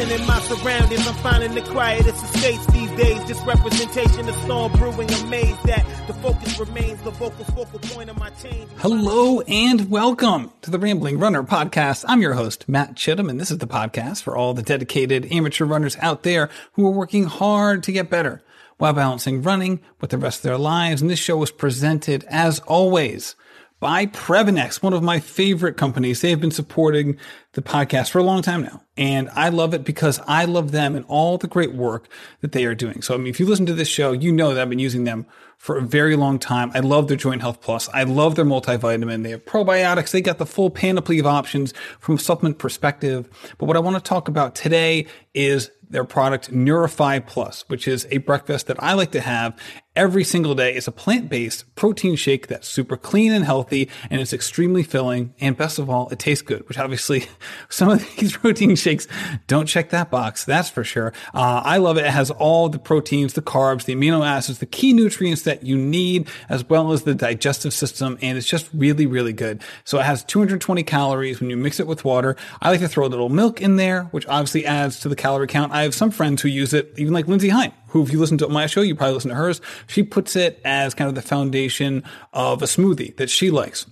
Enterprising in my surroundings, I'm finding the quietest estates these days. Just representation of storm brewing, amazed that the focus remains the vocal focal point of my change. Hello and welcome to the Rambling Runner podcast. I'm your host, Matt Chittum, and this is the podcast for all the dedicated amateur runners out there who are working hard to get better while balancing running with the rest of their lives. And this show is presented, as always, by Previnex, one of my favorite companies. They have been supporting the podcast for a long time now. And I love it because I love them and all the great work that they are doing. So, I mean, if you listen to this show, you know that I've been using them for a very long time. I love their Joint Health Plus. I love their multivitamin. They have probiotics. They got the full panoply of options from a supplement perspective. But what I want to talk about today is their product Nourify Plus, which is a breakfast that I like to have every single day. It's a plant-based protein shake that's super clean and healthy and it's extremely filling. And best of all, it tastes good, which obviously some of these protein shakes don't check that box. That's for sure. Uh, I love it. It has all the proteins, the carbs, the amino acids, the key nutrients that you need, as well as the digestive system. And it's just really, really good. So it has 220 calories when you mix it with water. I like to throw a little milk in there, which obviously adds to the calorie count. I have some friends who use it, even like Lindsey Hein, who, if you listen to my show, you probably listen to hers. She puts it as kind of the foundation of a smoothie that she likes.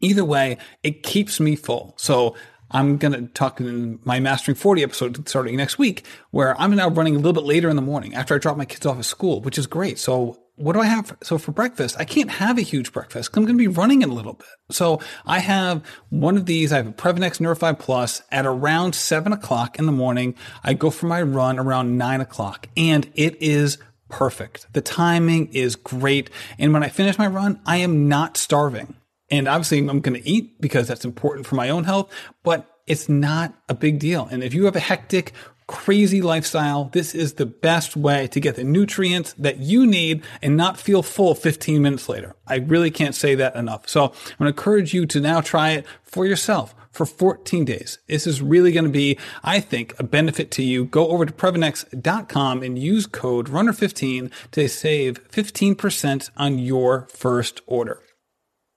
Either way, it keeps me full. So I'm going to talk in my Mastering 40 episode starting next week, where I'm now running a little bit later in the morning after I drop my kids off at school, which is great. So what do I have? So for breakfast, I can't have a huge breakfast because I'm going to be running in a little bit. So I have one of these. I have a Previnex Nourify Plus at around seven o'clock in the morning. I go for my run around nine o'clock and it is perfect. The timing is great. And when I finish my run, I am not starving. And obviously I'm going to eat because that's important for my own health, but it's not a big deal. And if you have a hectic, crazy lifestyle, this is the best way to get the nutrients that you need and not feel full 15 minutes later. I really can't say that enough. So I'm going to encourage you to now try it for yourself for 14 days. This is really going to be, I think, a benefit to you. Go over to Previnex.com and use code RUNNER15 to save 15% on your first order.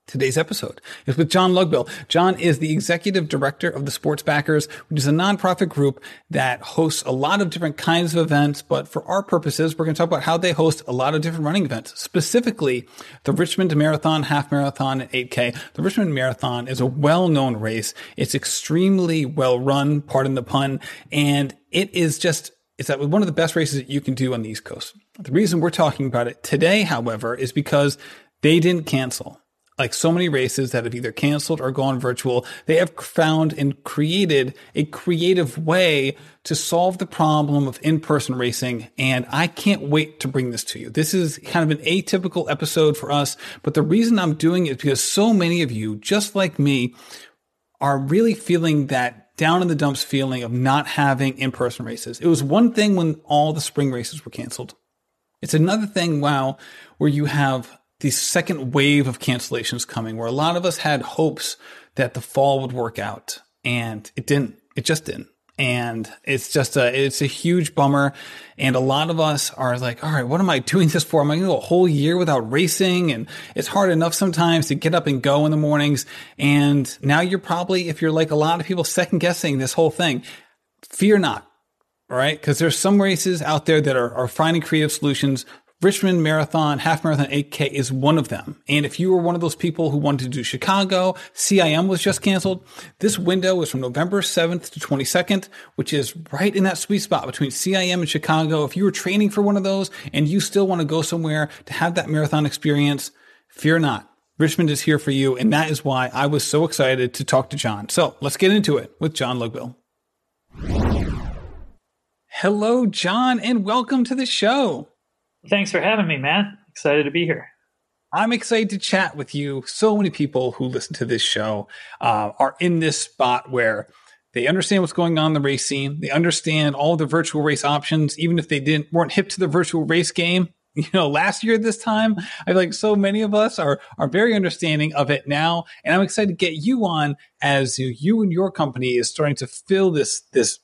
Today's episode is with Jon Lugbill. Jon is the executive director of the Sports Backers, which is a nonprofit group that hosts a lot of different kinds of events. But for our purposes, we're going to talk about how they host a lot of different running events, specifically the Richmond Marathon, Half Marathon, and 8K. The Richmond Marathon is a well-known race. It's extremely well run, pardon the pun, and it is just it's one of the best races that you can do on the East Coast. The reason we're talking about it today, however, is because they didn't cancel like so many races that have either canceled or gone virtual, they have found and created a creative way to solve the problem of in-person racing. And I can't wait to bring this to you. This is kind of an atypical episode for us, but the reason I'm doing it is because so many of you, just like me, are really feeling that down in the dumps feeling of not having in-person races. It was one thing when all the spring races were canceled. It's another thing, wow, where you have the second wave of cancellations coming where a lot of us had hopes that the fall would work out and it didn't. It just didn't. And it's just a, it's a huge bummer. And a lot of us are like, all right, what am I doing this for? Am I going to go a whole year without racing? And it's hard enough sometimes to get up and go in the mornings. And now you're probably, if you're like a lot of people second guessing this whole thing, fear not. All right. Cause there's some races out there that are, are finding creative solutions Richmond Marathon, Half Marathon 8K is one of them. And if you were one of those people who wanted to do Chicago, CIM was just canceled. This window is from November 7th to 22nd, which is right in that sweet spot between CIM and Chicago. If you were training for one of those and you still want to go somewhere to have that marathon experience, fear not. Richmond is here for you. And that is why I was so excited to talk to Jon. So let's get into it with Jon Lugbill. Hello, Jon, and welcome to the show. Thanks for having me, man. Excited to be here. I'm excited to chat with you. So many people who listen to this show uh, are in this spot where they understand what's going on in the race scene. They understand all the virtual race options, even if they didn't weren't hip to the virtual race game. You know, last year this time, I feel like so many of us are are very understanding of it now, and I'm excited to get you on as you and your company is starting to fill this this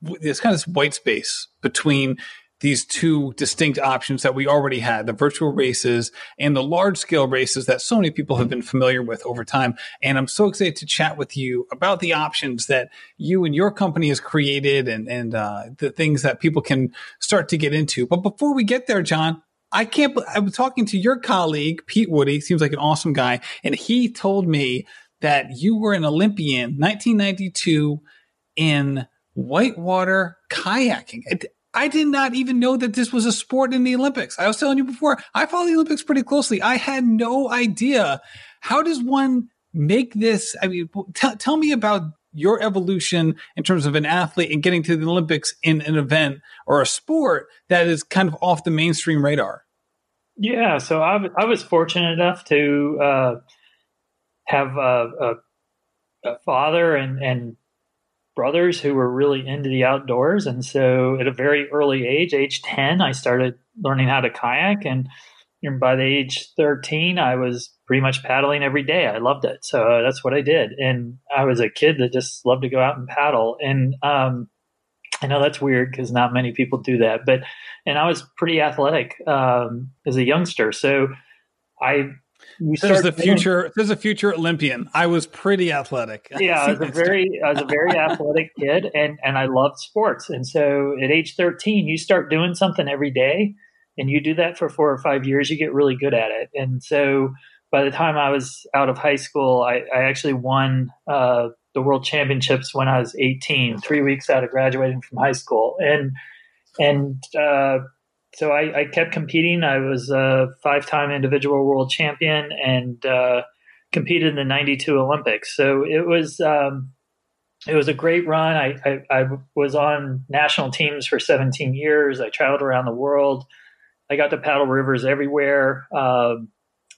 this kind of white space between these two distinct options that we already had the virtual races and the large scale races that so many people have been familiar with over time. And I'm so excited to chat with you about the options that you and your company has created and, and uh, the things that people can start to get into. But before we get there, Jon, I can't, I was talking to your colleague, Pete Woody, seems like an awesome guy. And he told me that you were an Olympian 1992 in whitewater kayaking. I did not even know that this was a sport in the Olympics. I was telling you before, I follow the Olympics pretty closely. I had no idea. How does one make this? I mean, t- tell me about your evolution in terms of an athlete and getting to the Olympics in an event or a sport that is kind of off the mainstream radar. Yeah, so I, I was fortunate enough to uh, have a, a, a father and, and brothers who were really into the outdoors. And so at a very early age, age 10, I started learning how to kayak. And, by the age 13, I was pretty much paddling every day. I loved it. So uh, that's what I did. And I was a kid that just loved to go out and paddle. And um, I know that's weird because not many people do that. But, and I was pretty athletic um, as a youngster. So I there's the future. There's a future Olympian. I was pretty athletic. Yeah, I was a very, I was a very athletic kid, and and I loved sports. And so at age 13, you start doing something every day, and you do that for four or five years, you get really good at it. And so by the time I was out of high school, I, I actually won uh, the world championships when I was 18, three weeks out of graduating from high school, and and uh, so I, I, kept competing. I was a five-time individual world champion and uh, competed in the '92 Olympics. So it was um, it was a great run. I, I, I, was on national teams for 17 years. I traveled around the world. I got to paddle rivers everywhere, um,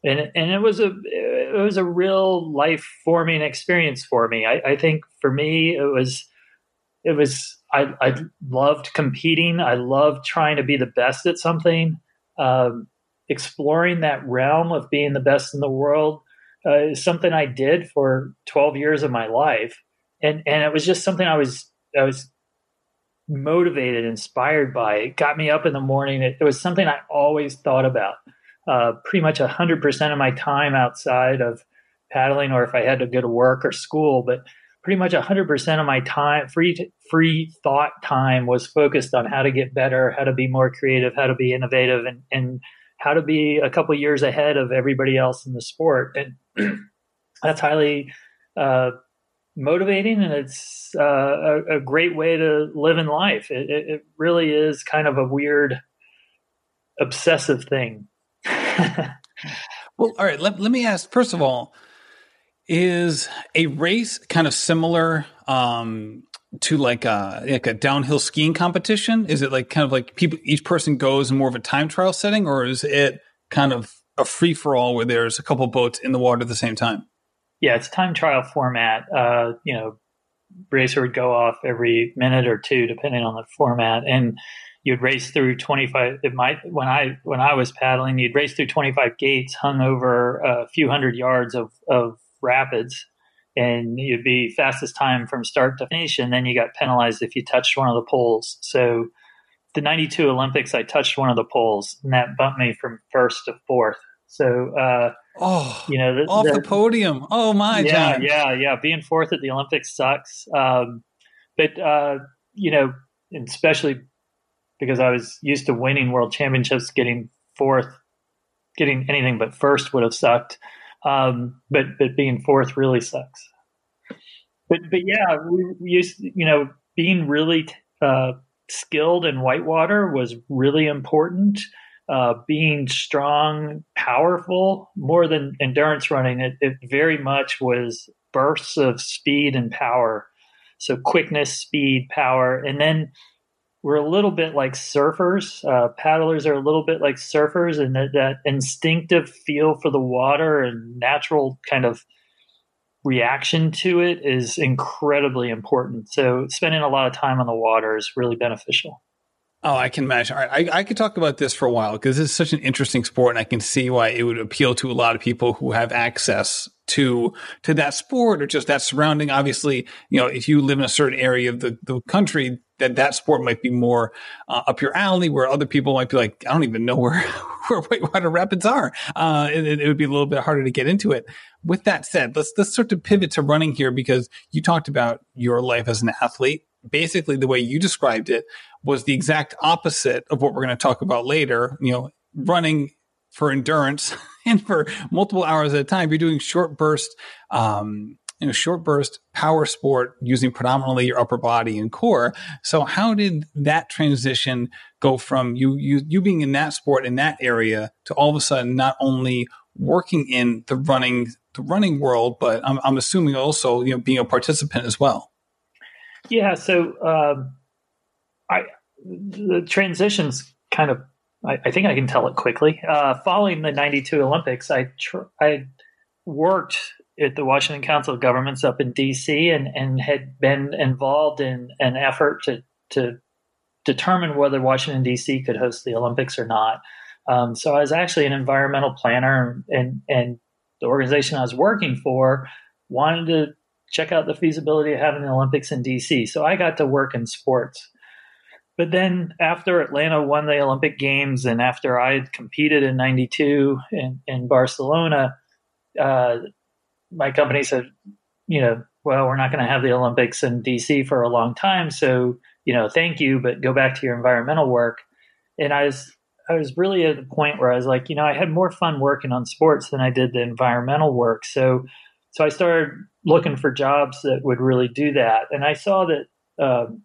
and and it was a it was a real life forming experience for me. I, I think for me it was it was I, I loved competing. I loved trying to be the best at something. Um, exploring that realm of being the best in the world uh, is something I did for 12 years of my life, and and it was just something I was I was motivated, inspired by. It got me up in the morning. It, it was something I always thought about. Uh, pretty much 100% of my time outside of paddling, or if I had to go to work or school, but pretty much 100% of my time free free thought time was focused on how to get better how to be more creative how to be innovative and, and how to be a couple years ahead of everybody else in the sport. And that's highly uh, motivating and it's uh, a, a, great way to live in life. It, it, it really is kind of a weird obsessive thing. Well all right let, let me ask first of all is a race kind of similar um, to like a like a downhill skiing competition? Is it like kind of like people each person goes in more of a time trial setting, or is it kind of a free for all where there's a couple boats in the water at the same time? Yeah, it's time trial format. Uh, you know, racer would go off every minute or two, depending on the format, and you'd race through 25 it might when i when i was paddling you'd race through 25 gates hung over a few hundred yards of of rapids and you'd be fastest time from start to finish and then you got penalized if you touched one of the poles so the 92 olympics i touched one of the poles and that bumped me from first to fourth so uh, oh you know the, off the, the, podium oh my god. yeah Jon. yeah yeah being fourth at the olympics sucks um, but uh, you know especially because i was used to winning world championships getting fourth getting anything but first would have sucked um, but but being fourth really sucks. But but yeah, we, we used you know being really uh, skilled in whitewater was really important. Uh, being strong, powerful, more than endurance running, it, it very much was bursts of speed and power. So quickness, speed, power, and then we're a little bit like surfers. Uh, paddlers are a little bit like surfers, and that, that instinctive feel for the water and natural kind of reaction to it is incredibly important. So, spending a lot of time on the water is really beneficial. Oh, I can imagine. All right, I, I could talk about this for a while because this is such an interesting sport, and I can see why it would appeal to a lot of people who have access to to that sport or just that surrounding. Obviously, you know, if you live in a certain area of the, the country, that that sport might be more uh, up your alley, where other people might be like, I don't even know where where Whitewater Rapids are. Uh, it, it, would be a little bit harder to get into it. With that said, let's let's sort of pivot to running here because you talked about your life as an athlete. Basically, the way you described it was the exact opposite of what we're going to talk about later. You know, running for endurance and for multiple hours at a time. You're doing short burst um, you know, short burst power sport using predominantly your upper body and core. So how did that transition go from you, you, you being in that sport in that area to all of a sudden not only working in the running, the running world, but I'm, I'm assuming also, you know, being a participant as well? Yeah. So, um, I, the transitions kind of, I, I, think I can tell it quickly. Uh, following the 92 Olympics, I, tr- I worked at the Washington Council of Governments up in D.C. and, and had been involved in an effort to to determine whether Washington D.C. could host the Olympics or not. Um, so I was actually an environmental planner, and and the organization I was working for wanted to check out the feasibility of having the Olympics in D.C. So I got to work in sports. But then after Atlanta won the Olympic Games, and after I had competed in '92 in, in Barcelona. Uh, my company said, you know, well, we're not going to have the Olympics in DC for a long time, so you know, thank you, but go back to your environmental work. And I was I was really at the point where I was like, you know, I had more fun working on sports than I did the environmental work. So so I started looking for jobs that would really do that, and I saw that um,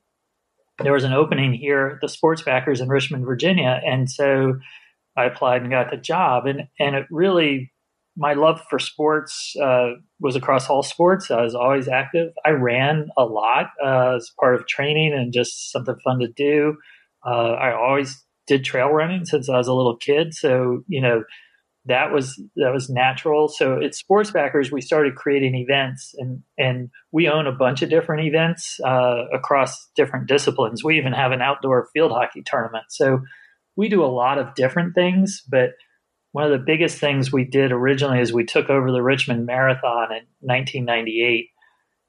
there was an opening here at the Sports Backers in Richmond, Virginia, and so I applied and got the job, and and it really my love for sports uh, was across all sports. I was always active. I ran a lot uh, as part of training and just something fun to do. Uh, I always did trail running since I was a little kid, so you know that was that was natural. So at Sports Backers, we started creating events, and and we own a bunch of different events uh, across different disciplines. We even have an outdoor field hockey tournament. So we do a lot of different things, but one of the biggest things we did originally is we took over the Richmond Marathon in 1998,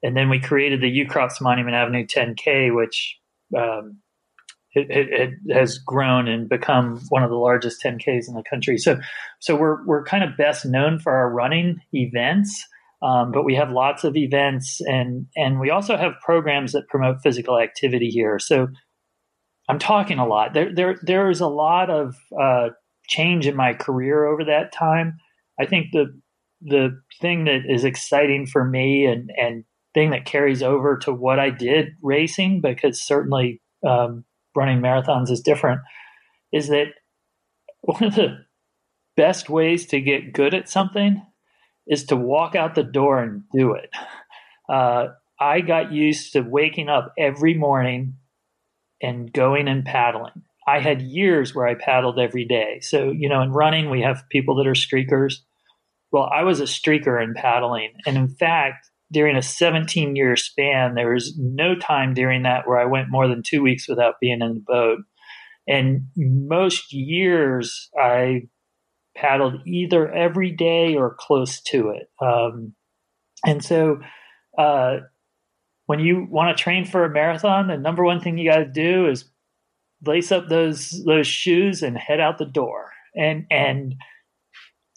and then we created the Ukrop's Monument Avenue 10K, which um, it, it, it, has grown and become one of the largest 10Ks in the country. So, so we're we're kind of best known for our running events. Um, but we have lots of events and and we also have programs that promote physical activity here. So I'm talking a lot. There there there is a lot of uh, change in my career over that time. I think the the thing that is exciting for me and and thing that carries over to what I did racing, because certainly um, running marathons is different, is that one of the best ways to get good at something is to walk out the door and do it. Uh, I got used to waking up every morning and going and paddling. I had years where I paddled every day. So, you know, in running, we have people that are streakers. Well, I was a streaker in paddling. And in fact, during a 17 year span, there was no time during that where I went more than two weeks without being in the boat. And most years, I paddled either every day or close to it. Um, and so, uh, when you want to train for a marathon, the number one thing you got to do is lace up those those shoes and head out the door. And and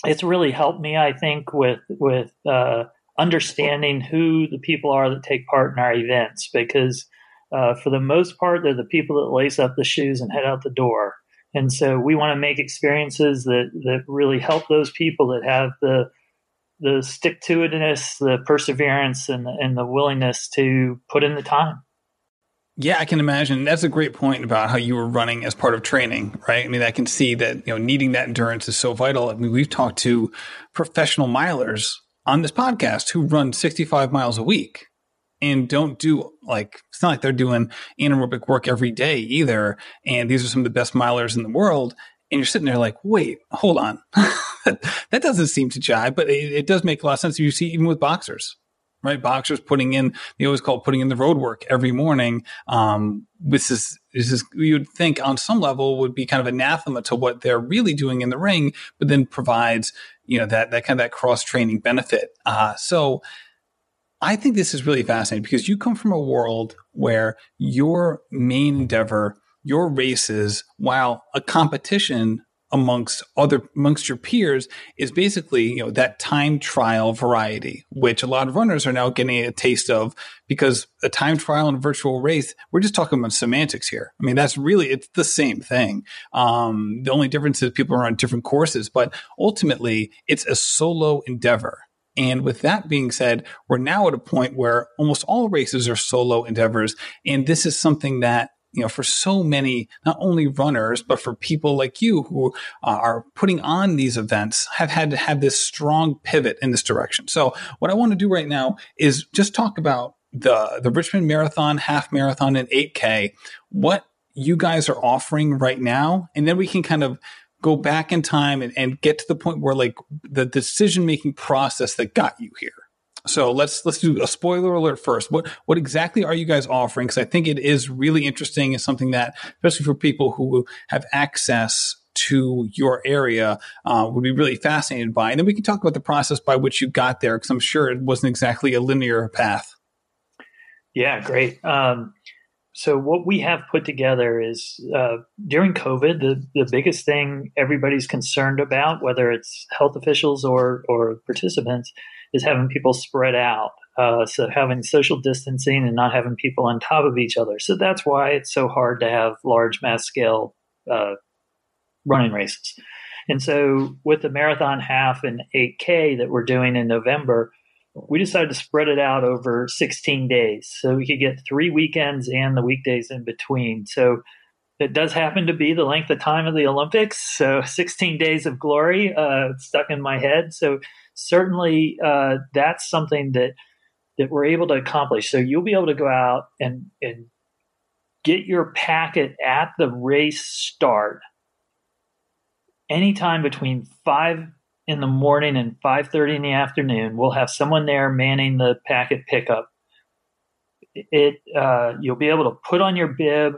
it's really helped me, I think, with with uh, understanding who the people are that take part in our events because uh, for the most part they're the people that lace up the shoes and head out the door. And so we want to make experiences that that really help those people that have the the stick to itness, the perseverance, and the, and the willingness to put in the time. Yeah, I can imagine. That's a great point about how you were running as part of training, right? I mean, I can see that, you know, needing that endurance is so vital. I mean, we've talked to professional milers on this podcast who run 65 miles a week and don't do like, it's not like they're doing anaerobic work every day either. And these are some of the best milers in the world. And you're sitting there like, wait, hold on. that doesn't seem to jive, but it, it does make a lot of sense. You see, even with boxers, right? Boxers putting in, they always call it putting in the road work every morning. Um, this is, this is, you would think on some level would be kind of anathema to what they're really doing in the ring, but then provides, you know, that, that kind of that cross training benefit. Uh, so I think this is really fascinating because you come from a world where your main endeavor, your races, while a competition amongst other amongst your peers is basically you know that time trial variety which a lot of runners are now getting a taste of because a time trial and a virtual race we're just talking about semantics here. I mean that's really it's the same thing. Um, the only difference is people are on different courses but ultimately it's a solo endeavor. And with that being said, we're now at a point where almost all races are solo endeavors. And this is something that you know, for so many, not only runners, but for people like you who uh, are putting on these events have had to have this strong pivot in this direction. So what I want to do right now is just talk about the, the Richmond Marathon, half marathon and 8K, what you guys are offering right now. And then we can kind of go back in time and, and get to the point where like the decision making process that got you here. So let's let's do a spoiler alert first. What what exactly are you guys offering? Because I think it is really interesting. and something that, especially for people who have access to your area, uh, would be really fascinated by. And then we can talk about the process by which you got there, because I'm sure it wasn't exactly a linear path. Yeah, great. Um, so what we have put together is uh, during COVID, the, the biggest thing everybody's concerned about, whether it's health officials or or participants, is having people spread out. Uh, so having social distancing and not having people on top of each other. So that's why it's so hard to have large mass scale uh, running races. And so with the marathon half and 8K that we're doing in November, we decided to spread it out over 16 days so we could get three weekends and the weekdays in between. So it does happen to be the length of time of the Olympics. So 16 days of glory uh, stuck in my head. So certainly uh, that's something that that we're able to accomplish. So you'll be able to go out and and get your packet at the race start anytime between five in the morning and five thirty in the afternoon. We'll have someone there manning the packet pickup. It uh, you'll be able to put on your bib,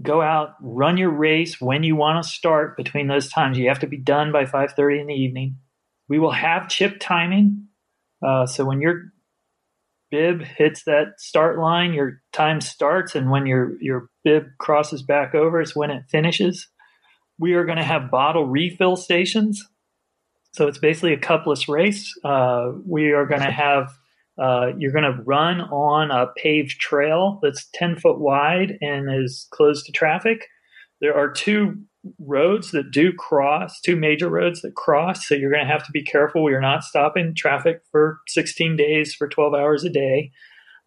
go out, run your race when you want to start between those times. You have to be done by five thirty in the evening we will have chip timing. Uh, so when your bib hits that start line, your time starts, and when your your bib crosses back over, it's when it finishes. We are going to have bottle refill stations. So it's basically a cupless race. Uh, we are going to have uh, you're going to run on a paved trail that's 10 foot wide and is closed to traffic. There are two roads that do cross, two major roads that cross. So you're going to have to be careful. Are not stopping traffic for 16 days for 12 hours a day.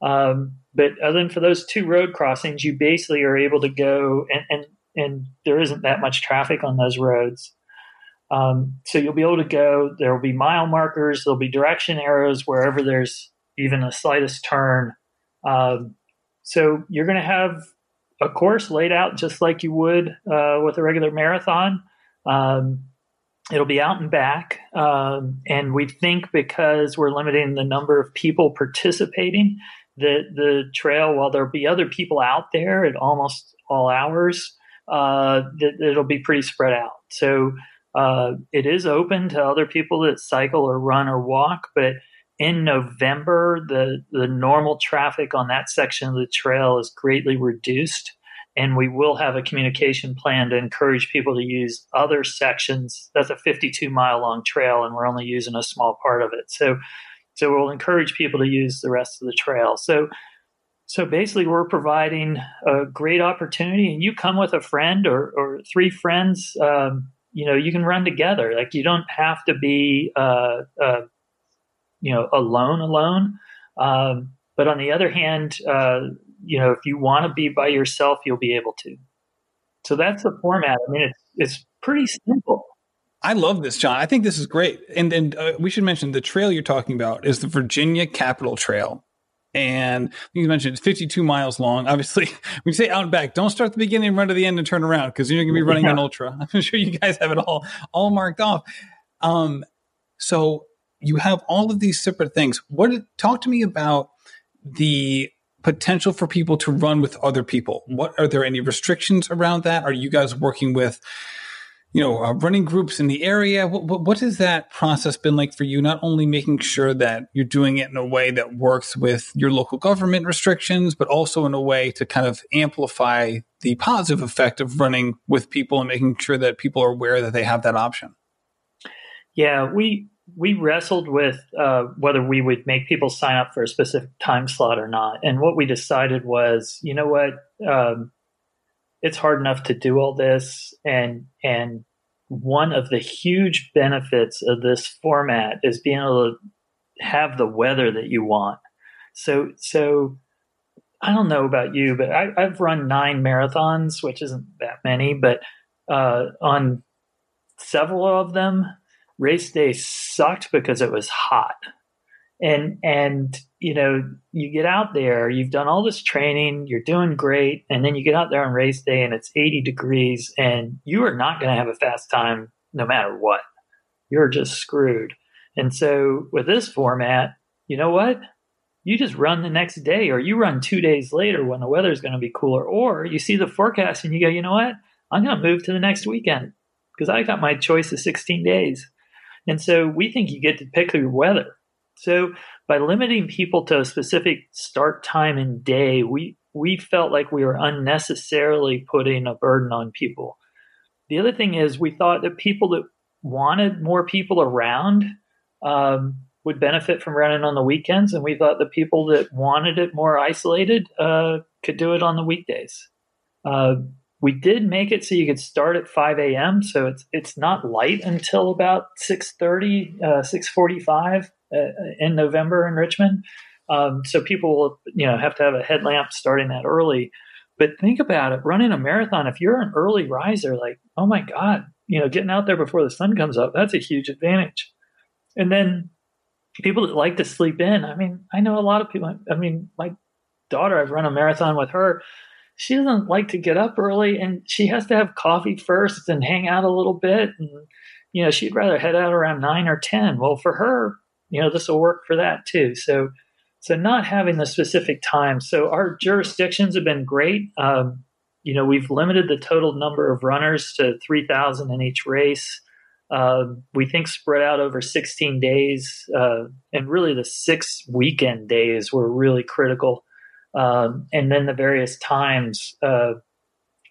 Um, but other than for those two road crossings, you basically are able to go and, and, and there isn't that much traffic on those roads. Um, so you'll be able to go, there will be mile markers, there'll be direction arrows wherever there's even the slightest turn. Um, so you're going to have a course laid out just like you would uh, with a regular marathon. Um, it'll be out and back. Um, and we think because we're limiting the number of people participating, that the trail, while there'll be other people out there at almost all hours, uh, that it'll be pretty spread out. So uh, it is open to other people that cycle or run or walk, but in November, the, the normal traffic on that section of the trail is greatly reduced. And we will have a communication plan to encourage people to use other sections. That's a 52 mile long trail, and we're only using a small part of it. So, so we'll encourage people to use the rest of the trail. So, so basically, we're providing a great opportunity, and you come with a friend or, or three friends. Um, you know, you can run together. Like you don't have to be uh, uh, you know alone alone um, but on the other hand uh, you know if you want to be by yourself you'll be able to so that's the format i mean it's it's pretty simple I love this, Jon. I think this is great. And and uh, we should mention the trail you're talking about is the Virginia Capital Trail. And you mentioned it's 52 miles long. Obviously, when you say out and back, don't start the beginning run to the end and turn around because you're going to be running yeah. an ultra. I'm sure you guys have it all all marked off. Um, so you have all of these separate things. What talk to me about the potential for people to run with other people? What are there any restrictions around that? Are you guys working with you know, uh, running groups in the area. What, what, has that process been like for you? Not only making sure that you're doing it in a way that works with your local government restrictions, but also in a way to kind of amplify the positive effect of running with people and making sure that people are aware that they have that option. Yeah, we we wrestled with uh, whether we would make people sign up for a specific time slot or not, and what we decided was, you know what, um, it's hard enough to do all this, and and one of the huge benefits of this format is being able to have the weather that you want. So, so I don't know about you, but I, have run nine marathons, which isn't that many, but uh, on several of them, race day sucked because it was hot and and you know you get out there you've done all this training you're doing great and then you get out there on race day and it's 80 degrees and you are not going to have a fast time no matter what. You're just screwed. And so with this format you know what? You just run the next day or you run two days later when the weather is going to be cooler or you see the forecast and you go you know what? I'm going to move to the next weekend because i got my choice of 16 days. And so we think you get to pick your weather so by limiting people to a specific start time and day, we we felt like we were unnecessarily putting a burden on people. The other thing is we thought that people that wanted more people around um, would benefit from running on the weekends, and we thought the people that wanted it more isolated uh, could do it on the weekdays. Uh, we did make it so you could start at 5 a.m. So it's it's not light until about 6:30, uh, 6:45 uh, in November in Richmond. Um, so people will, you know, have to have a headlamp starting that early. But think about it, running a marathon, if you're an early riser, like, oh my God, you know, getting out there before the sun comes up, that's a huge advantage. And then people that like to sleep in, I mean, I know a lot of people, I mean, my daughter, I've run a marathon with her. She doesn't like to get up early and she has to have coffee first and hang out a little bit. And, you know, she'd rather head out around nine or 10. Well, for her, you know, this will work for that too. So, so not having the specific time. So our jurisdictions have been great. Um, you know, we've limited the total number of runners to 3,000 in each race. Uh, we think spread out over 16 days, uh, and really the six weekend days were really critical. Um, and then the various times, uh,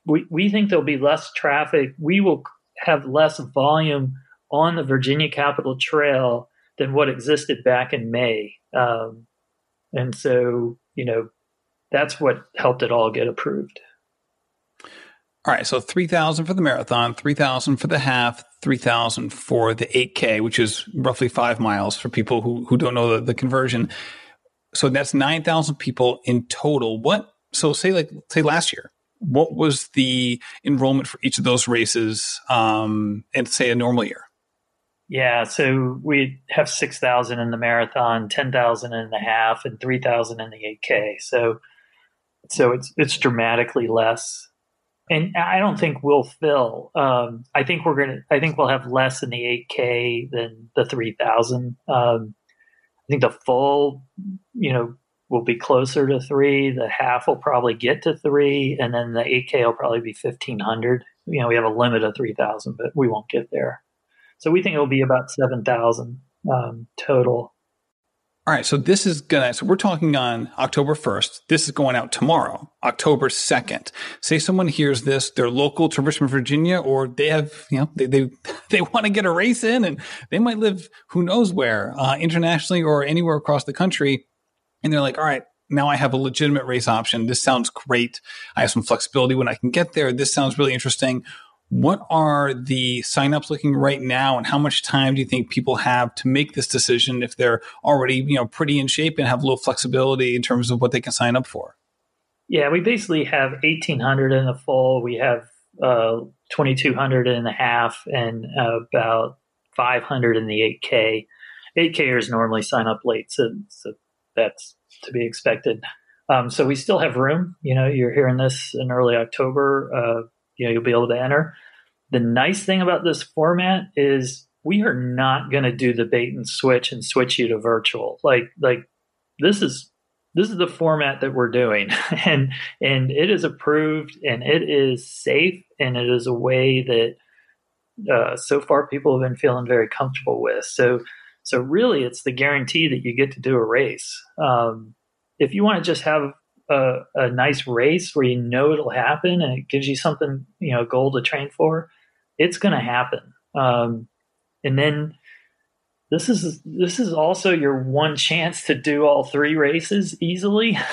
we, we think there'll be less traffic. We will have less volume on the Virginia Capital Trail than what existed back in May. Um, and so, you know, that's what helped it all get approved. All right, so 3,000 for the marathon, 3,000 for the half, 3,000 for the 8K, which is roughly five miles for people who, who don't know the, the conversion. So that's 9,000 people in total. What, so say like, say last year, what was the enrollment for each of those races um, and say a normal year? Yeah, so we have 6,000 in the marathon, 10,000 in the half, and 3,000 in the 8K. So so it's it's dramatically less. And I don't think we'll fill. Um, I think we're gonna. I think we'll have less in the 8K than the 3,000. Um, I think the full, you know, will be closer to three. The half will probably get to three, and then the 8K will probably be 1,500. You know, we have a limit of 3,000, but we won't get there. So we think it'll be about 7,000 um, total. All right. So this is going to, so we're talking on October 1st. This is going out tomorrow, October 2nd. Say someone hears this, they're local to Richmond, Virginia, or they have, you know, they, they, they want to get a race in and they might live who knows where, uh, internationally or anywhere across the country. And they're like, all right, now I have a legitimate race option. This sounds great. I have some flexibility when I can get there. This sounds really interesting. What are the signups looking right now, and how much time do you think people have to make this decision if they're already, you know, pretty in shape and have a little flexibility in terms of what they can sign up for? Yeah, we basically have 1,800 in the full. We have uh, 2,200 in the half, and uh, about 500 in the 8K. 8Kers normally sign up late, so, so that's to be expected. Um, so we still have room. You know, you're hearing this in early October. Uh, you know you'll be able to enter. The nice thing about this format is we are not going to do the bait and switch and switch you to virtual. Like like this is this is the format that we're doing and and it is approved and it is safe and it is a way that uh, so far people have been feeling very comfortable with. So, so really, it's the guarantee that you get to do a race. Um, if you want to just have a, a, nice race where you know it'll happen and it gives you something, you know, goal to train for, it's going to happen. Um, and then this is this is also your one chance to do all three races easily.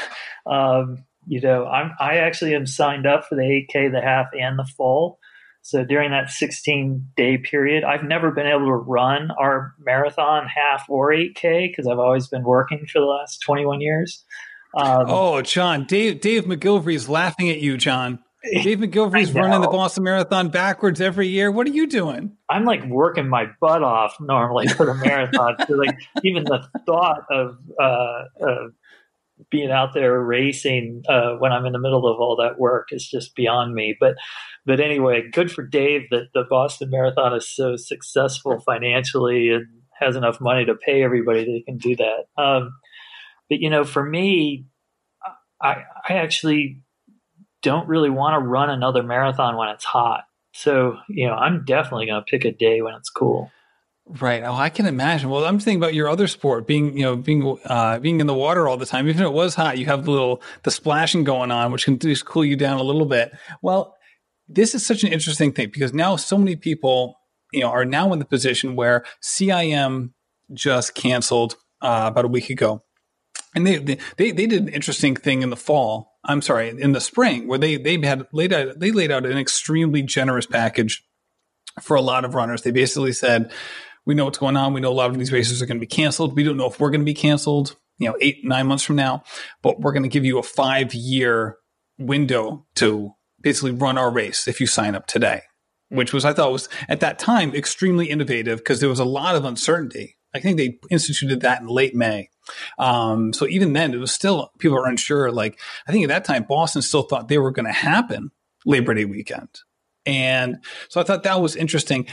Um, you know, I'm I actually am signed up for the 8K, the half, and the full. So during that 16 day period, I've never been able to run our marathon half or 8K because I've always been working for the last 21 years. Um, oh, Jon, Dave Dave is laughing at you, Jon. Dave McGillivray's running the Boston Marathon backwards every year. What are you doing? I'm like working my butt off normally for the marathon. so like even the thought of uh, uh, being out there racing uh, when I'm in the middle of all that work is just beyond me. But but anyway, good for Dave that the Boston Marathon is so successful financially and has enough money to pay everybody that can do that. Um, but you know, for me, I I actually don't really want to run another marathon when it's hot. So you know, I'm definitely going to pick a day when it's cool. Right. Oh, I can imagine. Well, I'm thinking about your other sport, being you know being uh, being in the water all the time. Even if it was hot, you have the little the splashing going on, which can just cool you down a little bit. Well, this is such an interesting thing because now so many people you know are now in the position where CIM just canceled uh, about a week ago, and they, they they did an interesting thing in the fall. I'm sorry, in the spring where they they had laid out they laid out an extremely generous package for a lot of runners. They basically said we know what's going on. We know a lot of these races are going to be canceled. We don't know if we're going to be canceled, you know, eight, nine months from now, but we're going to give you a five year window to basically run our race if you sign up today, which was, I thought was at that time extremely innovative because there was a lot of uncertainty. I think they instituted that in late May. Um, so even then, it was still people are unsure. Like I think at that time, Boston still thought they were going to happen Labor Day weekend, and so I thought that was interesting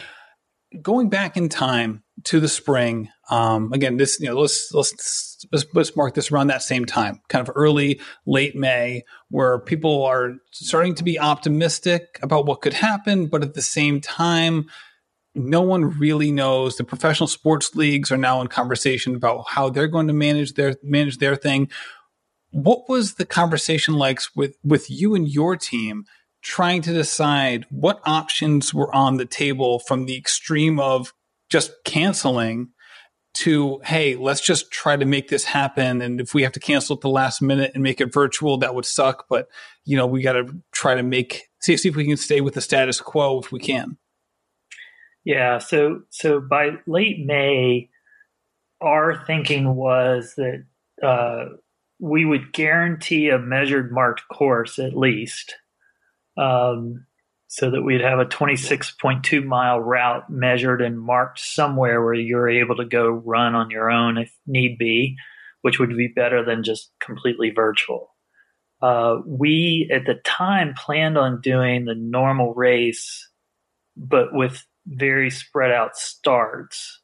going back in time to the spring, um, again, this you know let's, let's let's let's mark this around that same time, kind of early late May, where people are starting to be optimistic about what could happen, but at the same time, no one really knows. The professional sports leagues are now in conversation about how they're going to manage their manage their thing. What was the conversation like with with you and your team trying to decide what options were on the table from the extreme of just canceling to hey let's just try to make this happen and if we have to cancel at the last minute and make it virtual that would suck but you know we got to try to make see, see if we can stay with the status quo if we can yeah so so by late may our thinking was that uh, we would guarantee a measured marked course at least um, so that we'd have a 26.2 mile route measured and marked somewhere where you're able to go run on your own if need be, which would be better than just completely virtual. Uh, we at the time planned on doing the normal race, but with very spread out starts.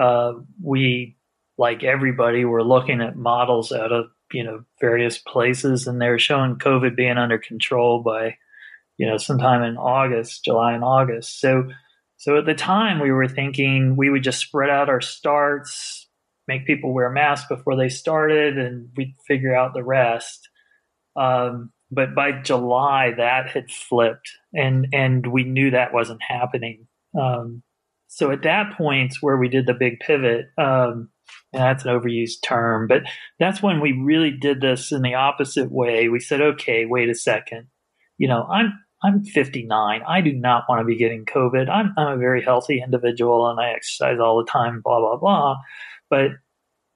Uh, we, like everybody, were looking at models out of you know various places, and they're showing COVID being under control by you know, sometime in August, July and August. So, so at the time we were thinking we would just spread out our starts, make people wear masks before they started, and we'd figure out the rest. Um, but by July, that had flipped, and and we knew that wasn't happening. Um, so at that point, where we did the big pivot, um, that's an overused term, but that's when we really did this in the opposite way. We said, okay, wait a second you know, I'm I'm 59. I do not want to be getting COVID. I'm I'm a very healthy individual and I exercise all the time. Blah blah blah. But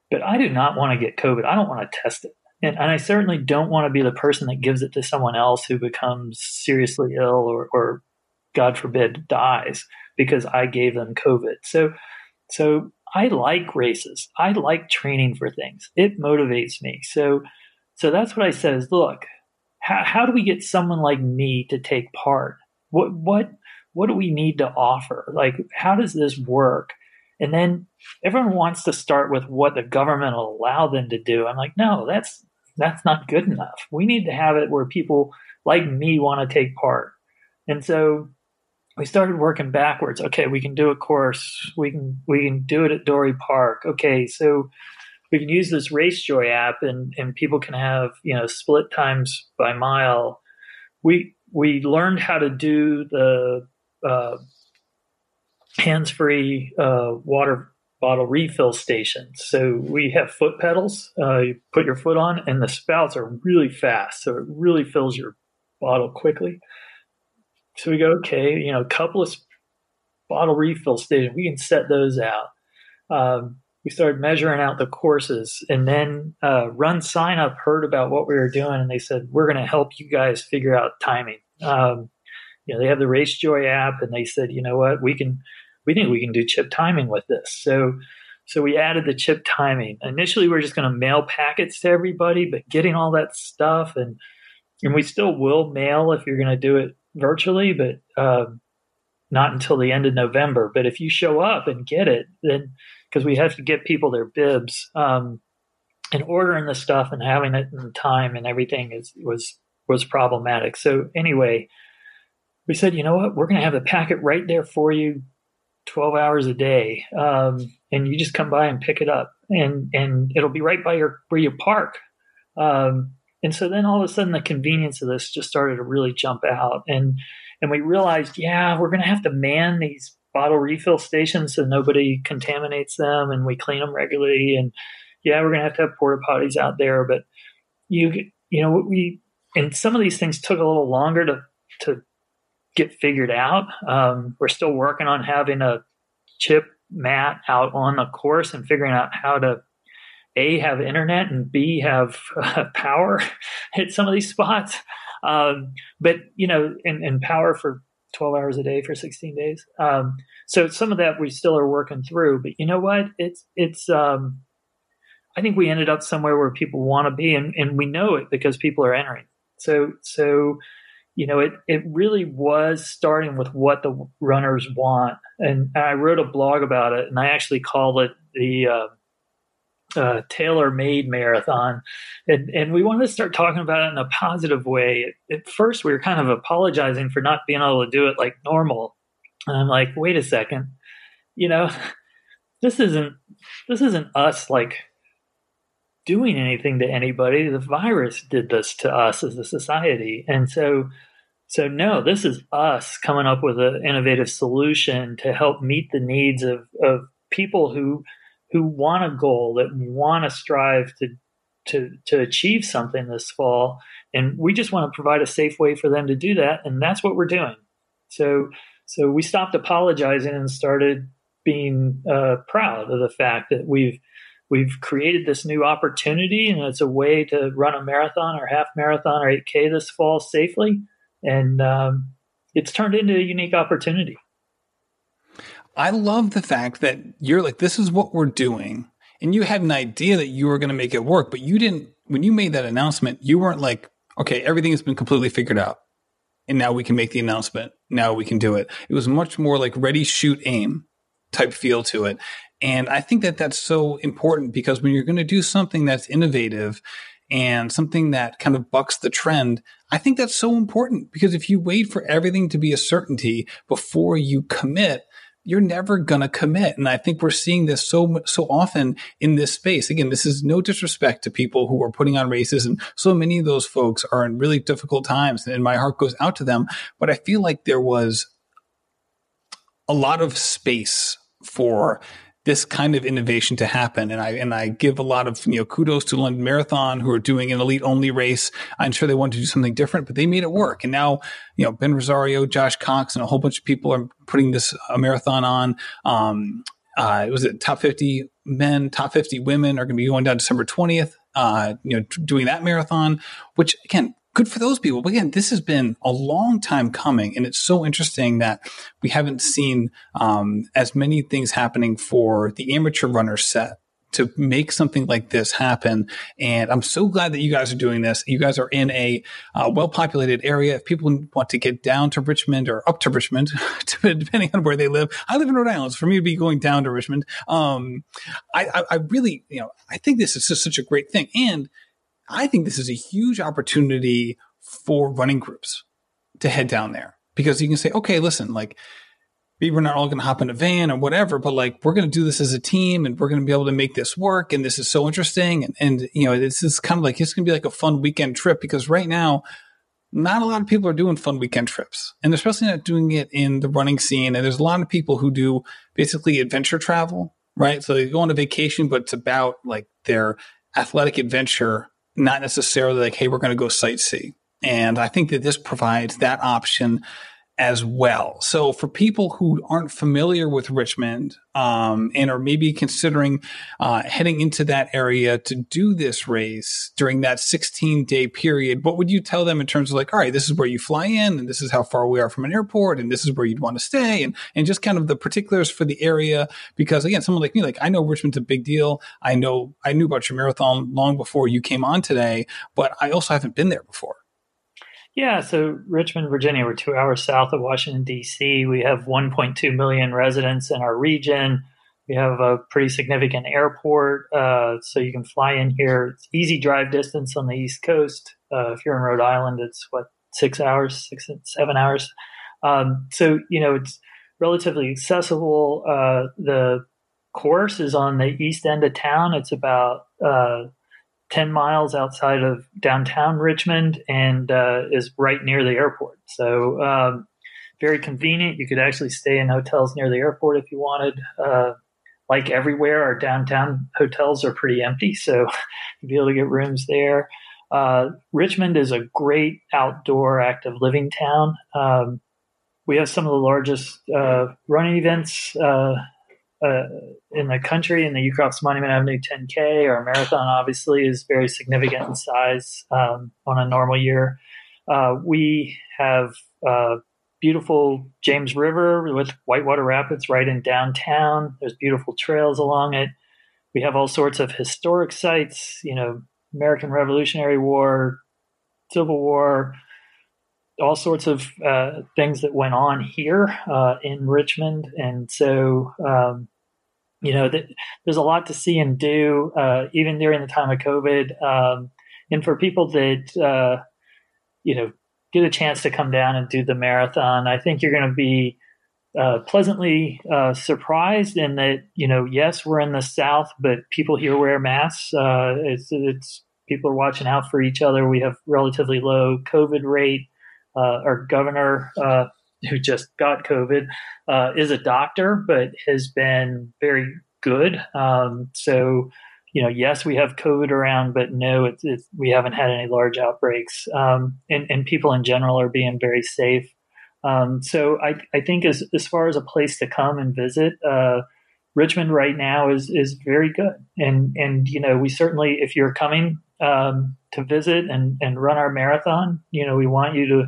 but I do not want to get COVID. I don't want to test it. And, and I certainly don't want to be the person that gives it to someone else who becomes seriously ill or, or God forbid dies because I gave them COVID. So so I like races. I like training for things. It motivates me. So so that's what I said is look, how, how do we get someone like me to take part? What what what do we need to offer? Like how does this work? And then everyone wants to start with what the government will allow them to do. I'm like, no, that's that's not good enough. We need to have it where people like me want to take part. And so we started working backwards. Okay, we can do a course. We can we can do it at Dorey Park. Okay, so we can use this RaceJoy app, and and people can have you know split times by mile. We we learned how to do the uh, hands free uh, water bottle refill stations. So we have foot pedals. Uh, you put your foot on, and the spouts are really fast, so it really fills your bottle quickly. So we go, okay, you know, a couple of bottle refill stations, we can set those out. Um, we started measuring out the courses, and then uh, RunSignup heard about what we were doing, and they said, we're going to help you guys figure out timing. Um, you know, they have the RaceJoy app, and they said, you know what, we can, we think we can do chip timing with this. So, so we added the chip timing. Initially, we are just going to mail packets to everybody, but getting all that stuff and and we still will mail if you're going to do it virtually, but um, not until the end of November. But if you show up and get it, then because we have to get people their bibs um, and ordering the stuff and having it in time and everything is was was problematic. So anyway, we said, you know what, we're going to have the packet right there for you, twelve hours a day, um, and you just come by and pick it up, and and it'll be right by your where you park. Um, and so then all of a sudden the convenience of this just started to really jump out. And and we realized, yeah, we're gonna have to man these bottle refill stations so nobody contaminates them and we clean them regularly. And yeah, we're gonna have to have porta potties out there. But you you know, we and some of these things took a little longer to to get figured out. Um, we're still working on having a chip mat out on the course and figuring out how to a have internet and b have uh, power at some of these spots. Um, but you know and, and, power for 12 hours a day for 16 days. Um, so some of that we still are working through but you know what? It's it's um, i think we ended up somewhere where people want to be and, and we know it because people are entering. So so you know it it really was starting with what the runners want. And i wrote a blog about it and i actually called it the uh, uh, tailor-made marathon, and and we wanted to start talking about it in a positive way. At, first, we were kind of apologizing for not being able to do it like normal, and I'm like, wait a second, you know, this isn't this isn't us like doing anything to anybody. The virus did this to us as a society, and so. So no, this is us coming up with an innovative solution to help meet the needs of, of people who who want a goal, that want to strive to to to achieve something this fall, and we just want to provide a safe way for them to do that, and that's what we're doing. So so we stopped apologizing and started being uh, proud of the fact that we've we've created this new opportunity, and it's a way to run a marathon or half marathon or 8K this fall safely, and um, it's turned into a unique opportunity. I love the fact that you're like, this is what we're doing. And you had an idea that you were going to make it work, but you didn't, when you made that announcement, you weren't like, okay, everything has been completely figured out. And now we can make the announcement. Now we can do it. It was much more like ready, shoot, aim type feel to it. And I think that that's so important because when you're going to do something that's innovative and something that kind of bucks the trend, I think that's so important because if you wait for everything to be a certainty before you commit, you're never going to commit. And I think we're seeing this so, so often in this space. Again, this is no disrespect to people who are putting on races. And so many of those folks are in really difficult times and my heart goes out to them. But I feel like there was a lot of space for this kind of innovation to happen. And I and I give a lot of you know kudos to London Marathon who are doing an elite only race. I'm sure they wanted to do something different, but they made it work. And now you know Ben Rosario, Josh Cox, and a whole bunch of people are putting this a marathon on. Um, uh, it was it top 50 men, top 50 women are going to be going down December 20th. Uh, you know, doing that marathon, which again, good for those people. But again, this has been a long time coming, and it's so interesting that we haven't seen um, as many things happening for the amateur runner set to make something like this happen. And I'm so glad that you guys are doing this. You guys are in a uh, well populated area. If people want to get down to Richmond or up to Richmond, depending on where they live, I live in Rhode Island. So for me to be going down to Richmond, um, I, I, I really, you know, I think this is just such a great thing. And I think this is a huge opportunity for running groups to head down there because you can say, okay, listen, like maybe we're not all going to hop in a van or whatever, but like we're going to do this as a team and we're going to be able to make this work. And this is so interesting. And, and you know, this is kind of like, it's going to be like a fun weekend trip because right now, not a lot of people are doing fun weekend trips and especially not doing it in the running scene. And there's a lot of people who do basically adventure travel, right? So they go on a vacation, but it's about like their athletic adventure, not necessarily like, Hey, we're going to go sightsee. And I think that this provides that option as well. So for people who aren't familiar with Richmond um, and are maybe considering uh, heading into that area to do this race during that 16 day period, what would you tell them in terms of like, all right, this is where you fly in and this is how far we are from an airport and this is where you'd want to stay and, and just kind of the particulars for the area. Because again, someone like me, like I know Richmond's a big deal. I know I knew about your marathon long before you came on today, but I also haven't been there before. Yeah, so Richmond, Virginia, we're two hours south of Washington, D.C. We have 1.2 million residents in our region. We have a pretty significant airport, uh, so you can fly in here. It's easy drive distance on the East Coast. Uh, if you're in Rhode Island, it's what, six hours, six, seven hours. Um, so, you know, it's relatively accessible. Uh, the course is on the east end of town. It's about uh, 10 miles outside of downtown Richmond and uh, is right near the airport. So, um, very convenient. You could actually stay in hotels near the airport if you wanted. Uh, like everywhere, our downtown hotels are pretty empty, so you'll be able to get rooms there. Uh, Richmond is a great outdoor active living town. Um, we have some of the largest uh, running events uh, in the country in the Ukrop's Monument Avenue 10K. Our marathon obviously is very significant in size um, on a normal year. Uh, we have uh, beautiful James River with Whitewater Rapids right in downtown. There's beautiful trails along it. We have all sorts of historic sites, you know, American Revolutionary War, Civil War, all sorts of uh, things that went on here uh, in Richmond, and so um, you know th- there's a lot to see and do, uh, even during the time of COVID. Um, and for people that uh, you know get a chance to come down and do the marathon, I think you're going to be uh, pleasantly uh, surprised in that you know yes we're in the South, but people here wear masks. it's, it's people are watching out for each other. We have relatively low COVID rate our governor, uh, who just got COVID, uh, is a doctor, but has been very good. Um, so, you know, yes, we have COVID around, but no, it's, it's, we haven't had any large outbreaks. Um, and, and, people in general are being very safe. Um, so I, I think as, as far as a place to come and visit, uh, Richmond right now is is very good, and and you know we certainly if you're coming um, to visit and and run our marathon, you know we want you to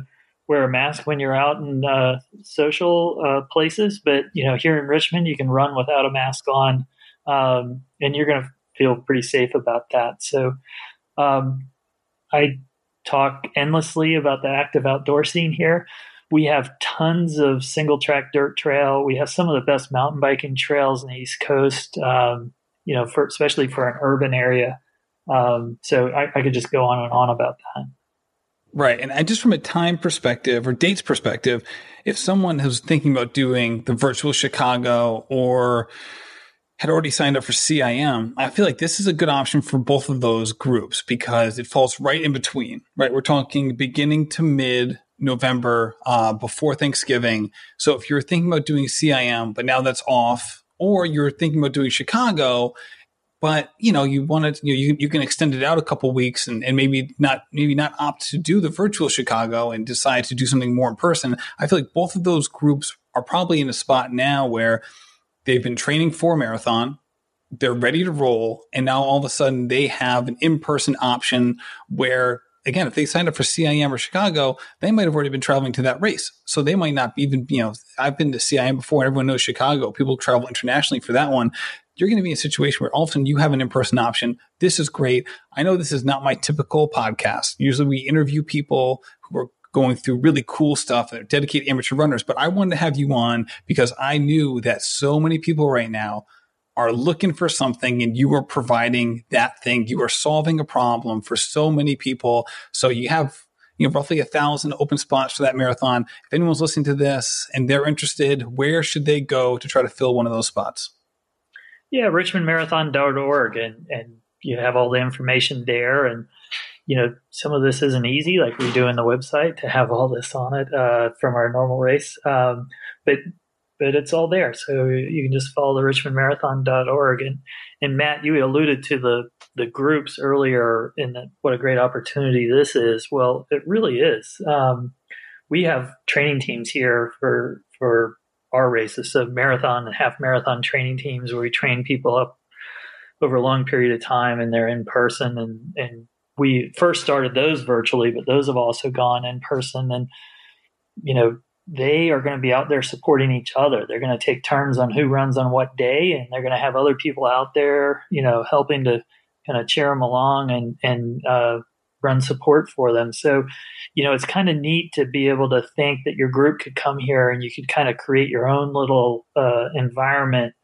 wear a mask when you're out in uh, social uh, places, but you know here in Richmond you can run without a mask on, um, and you're going to feel pretty safe about that. So um, I talk endlessly about the active outdoor scene here. We have tons of single track dirt trail. We have some of the best mountain biking trails in the East Coast. Um, you know, for especially for an urban area. Um, so I, I could just go on and on about that. Right. And just from a time perspective or dates perspective, if someone who's thinking about doing the virtual Chicago or had already signed up for CIM, I feel like this is a good option for both of those groups because it falls right in between, right? We're talking beginning to mid November, uh, before Thanksgiving. So if you're thinking about doing CIM, but now that's off, or you're thinking about doing Chicago but you know you want to you, know, you, you can extend it out a couple weeks and, and maybe not maybe not opt to do the virtual chicago and decide to do something more in person. I feel like both of those groups are probably in a spot now where they've been training for a marathon they're ready to roll and now all of a sudden they have an in-person option where again if they signed up for cim or chicago they might have already been traveling to that race. So they might not even you know i've been to cim before everyone knows chicago. People travel internationally for that one you're going to be in a situation where all of a sudden you have an in-person option. This is great. I know this is not my typical podcast. Usually we interview people who are going through really cool stuff that are dedicated amateur runners, but I wanted to have you on because I knew that so many people right now are looking for something and you are providing that thing. You are solving a problem for so many people. So you have you know, roughly a thousand open spots for that marathon. If anyone's listening to this and they're interested, where should they go to try to fill one of those spots? Yeah, richmondmarathon.org and, and you have all the information there. And, you know, some of this isn't easy, like we do in the website to have all this on it uh, from our normal race. Um, but but it's all there. So you can just follow the richmondmarathon.org. And, and Matt, you alluded to the, the groups earlier and what a great opportunity this is. Well, it really is. Um, we have training teams here for, for our races. So marathon and half marathon training teams where we train people up over a long period of time and they're in person and, and we first started those virtually, but those have also gone in person and, you know, they are going to be out there supporting each other. They're going to take turns on who runs on what day, and they're going to have other people out there, you know, helping to kind of cheer them along and and uh, run support for them. So, you know, it's kind of neat to be able to think that your group could come here and you could kind of create your own little uh, environment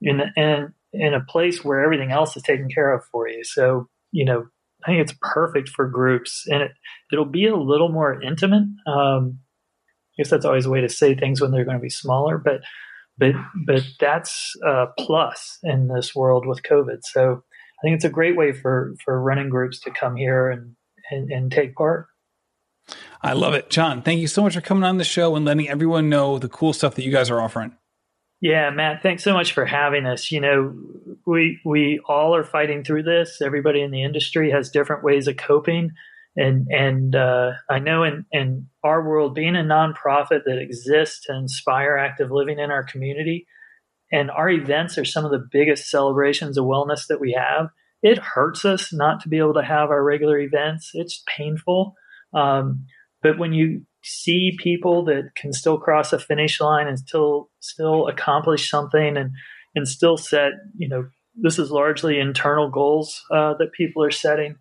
in in in a place where everything else is taken care of for you. So, you know, I think it's perfect for groups, and it it'll be a little more intimate. Um, I guess that's always a way to say things when they're going to be smaller, but but but that's a plus in this world with COVID. So I think it's a great way for for running groups to come here and and, and take part. I love it, Jon. Thank you so much for coming on the show and letting everyone know the cool stuff that you guys are offering. Yeah, Matt, thanks so much for having us. You know, we we all are fighting through this. Everybody in the industry has different ways of coping and and uh, I know in in our world, being a nonprofit that exists to inspire active living in our community, and our events are some of the biggest celebrations of wellness that we have. It hurts us not to be able to have our regular events. It's painful, um, but when you see people that can still cross a finish line and still still accomplish something and and still set you know this is largely internal goals uh, that people are setting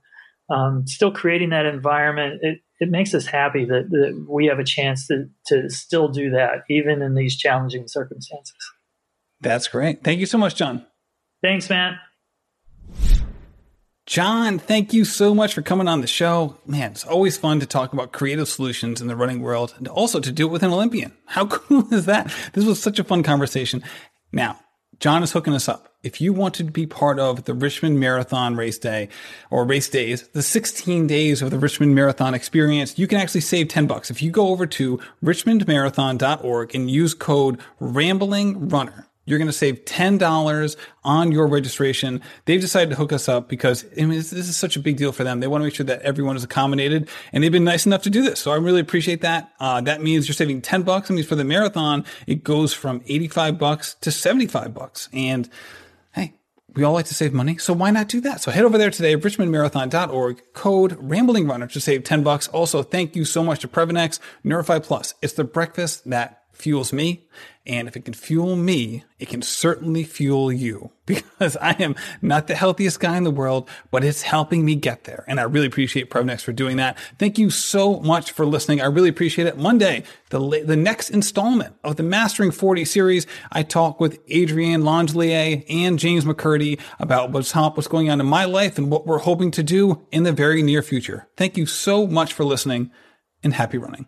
um, still creating that environment, it, it makes us happy that, that we have a chance to, to still do that, even in these challenging circumstances. That's great. Thank you so much, Jon. Thanks, Matt. Jon, thank you so much for coming on the show. Man, it's always fun to talk about creative solutions in the running world and also to do it with an Olympian. How cool is that? This was such a fun conversation. Now, Jon is hooking us up. If you want to be part of the Richmond Marathon race day or race days, the 16 days of the Richmond Marathon experience, you can actually save 10 bucks. If you go over to richmondmarathon.org and use code rambling runner, you're going to save $10 on your registration. They've decided to hook us up because I mean, this, is such a big deal for them. They want to make sure that everyone is accommodated and they've been nice enough to do this. So I really appreciate that. Uh, that means you're saving 10 bucks. That means for the marathon, it goes from 85 bucks to 75 bucks. And hey, we all like to save money, so why not do that? So head over there today, richmondmarathon.org, code Rambling Runner to save 10 bucks. Also, thank you so much to Previnex Nourify Plus. It's the breakfast that fuels me. And if it can fuel me, it can certainly fuel you because I am not the healthiest guy in the world, but it's helping me get there. And I really appreciate Previnex for doing that. Thank you so much for listening. I really appreciate it. Monday, the, the next installment of the Mastering 40 series, I talk with Adrienne Langelier and James McCurdy about what's, what's going on in my life and what we're hoping to do in the very near future. Thank you so much for listening and happy running.